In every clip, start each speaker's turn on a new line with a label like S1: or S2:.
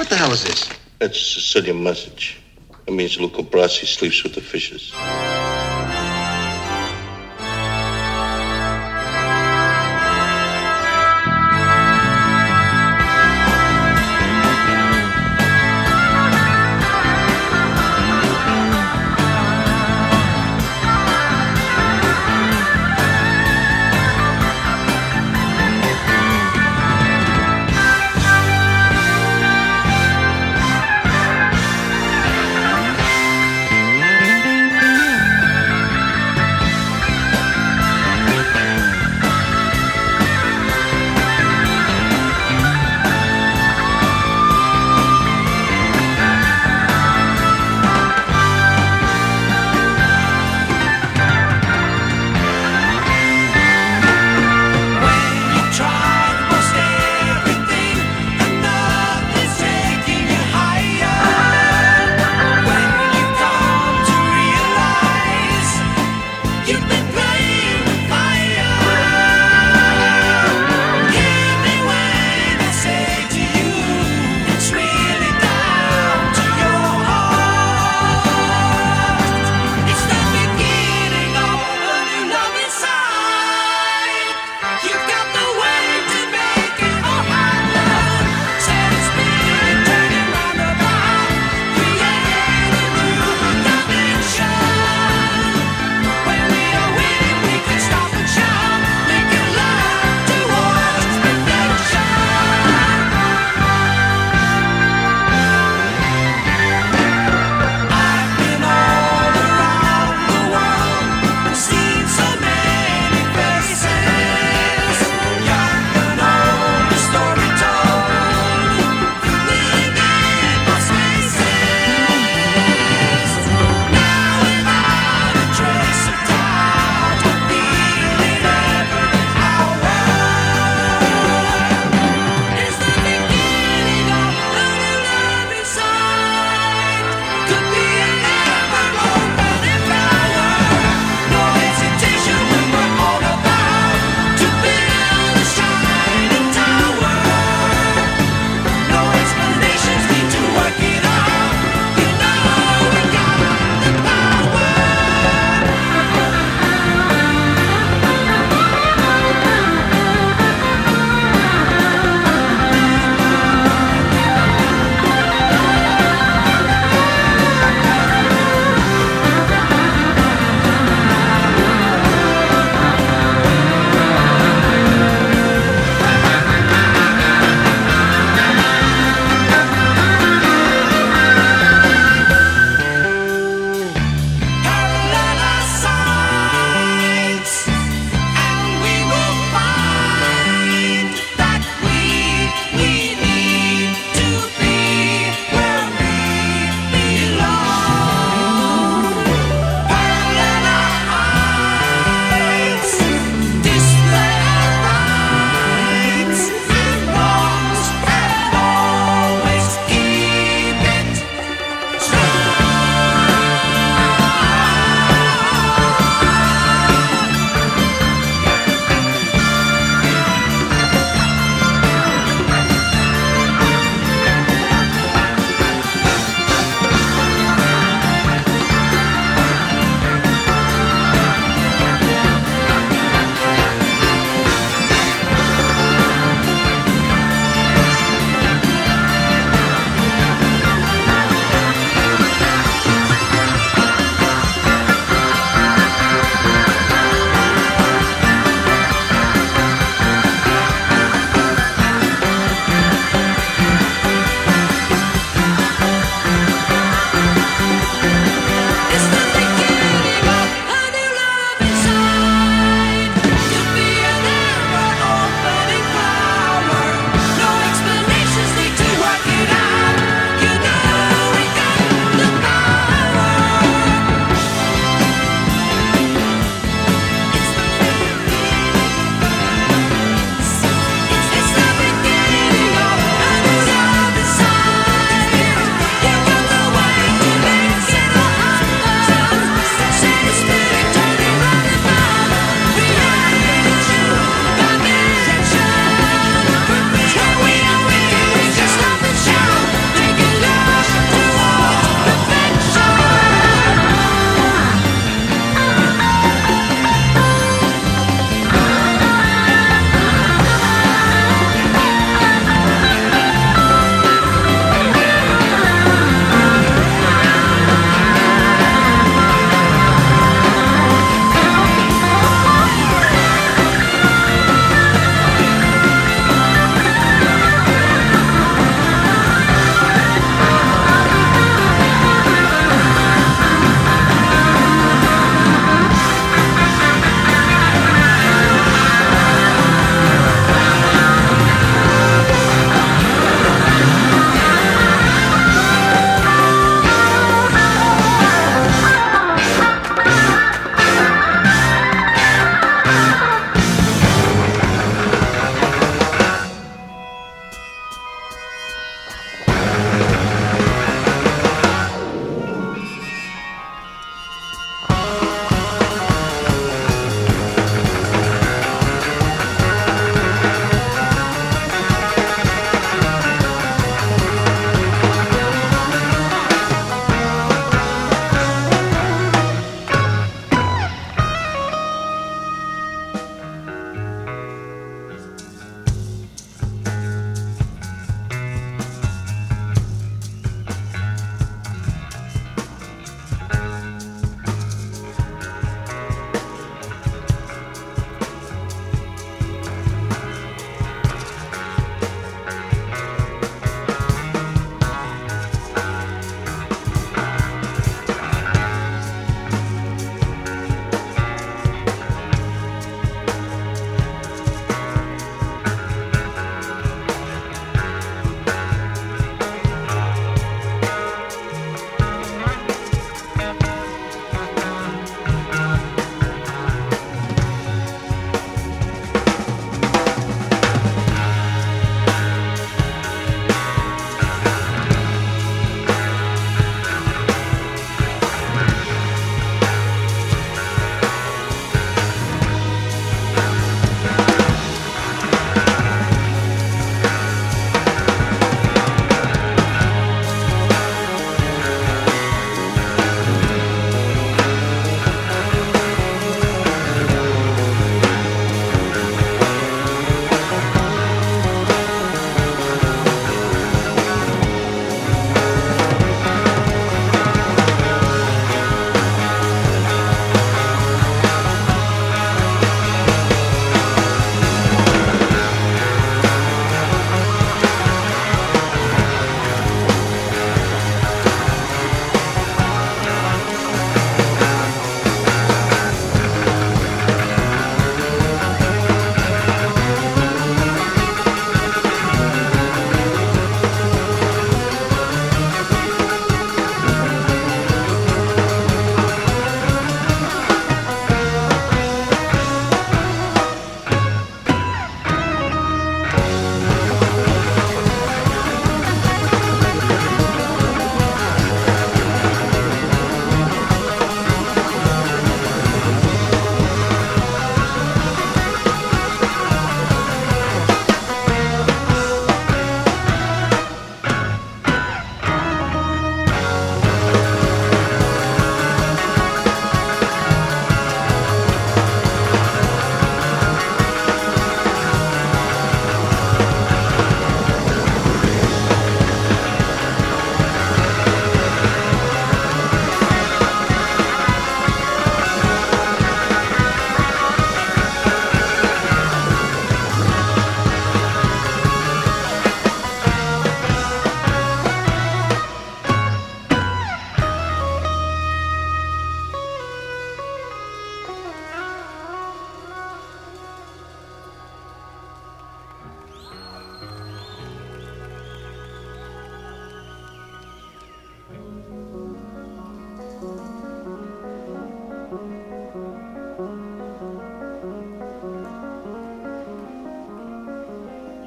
S1: What the hell is this?
S2: That's a Sicilian message. It means Luca Brasi sleeps with the fishes.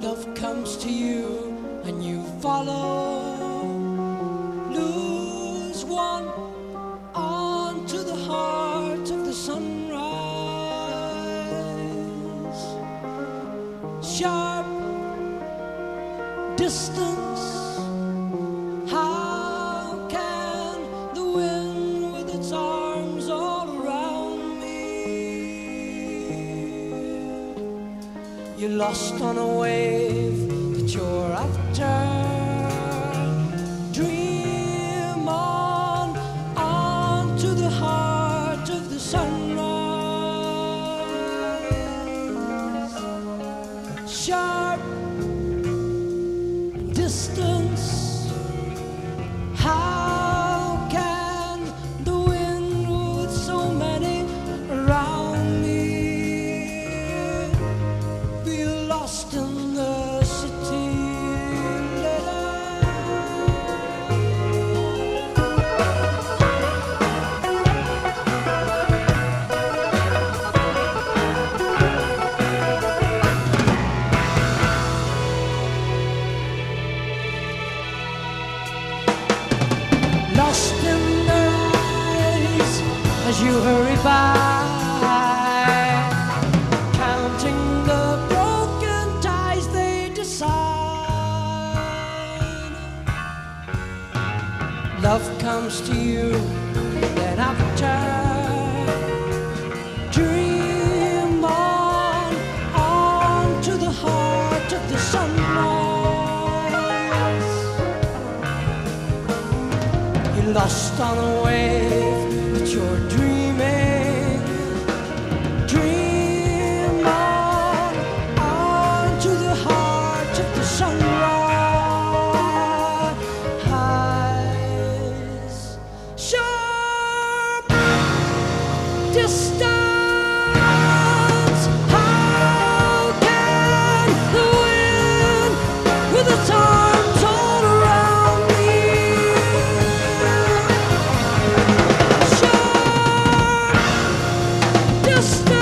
S1: love comes to you and you
S3: follow. just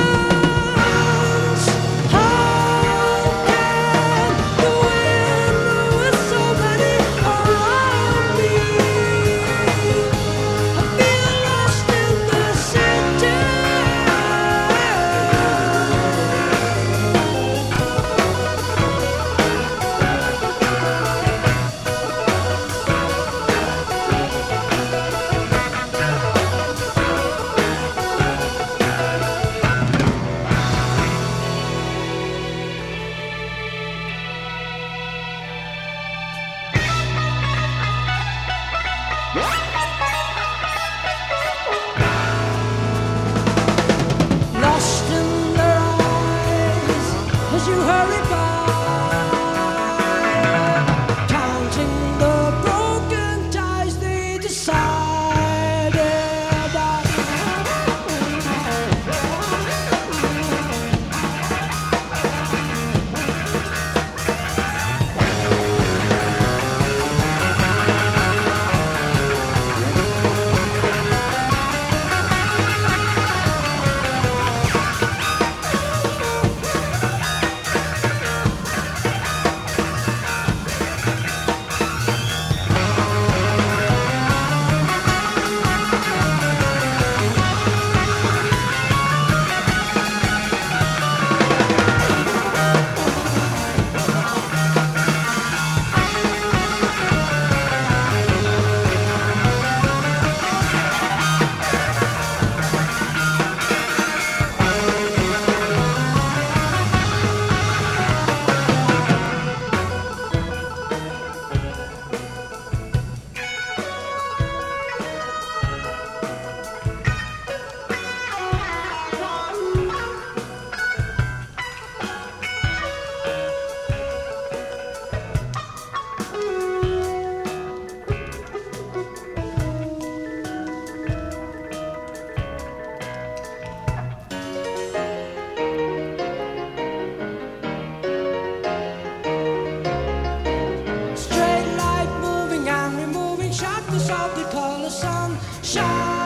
S3: sun
S1: shine.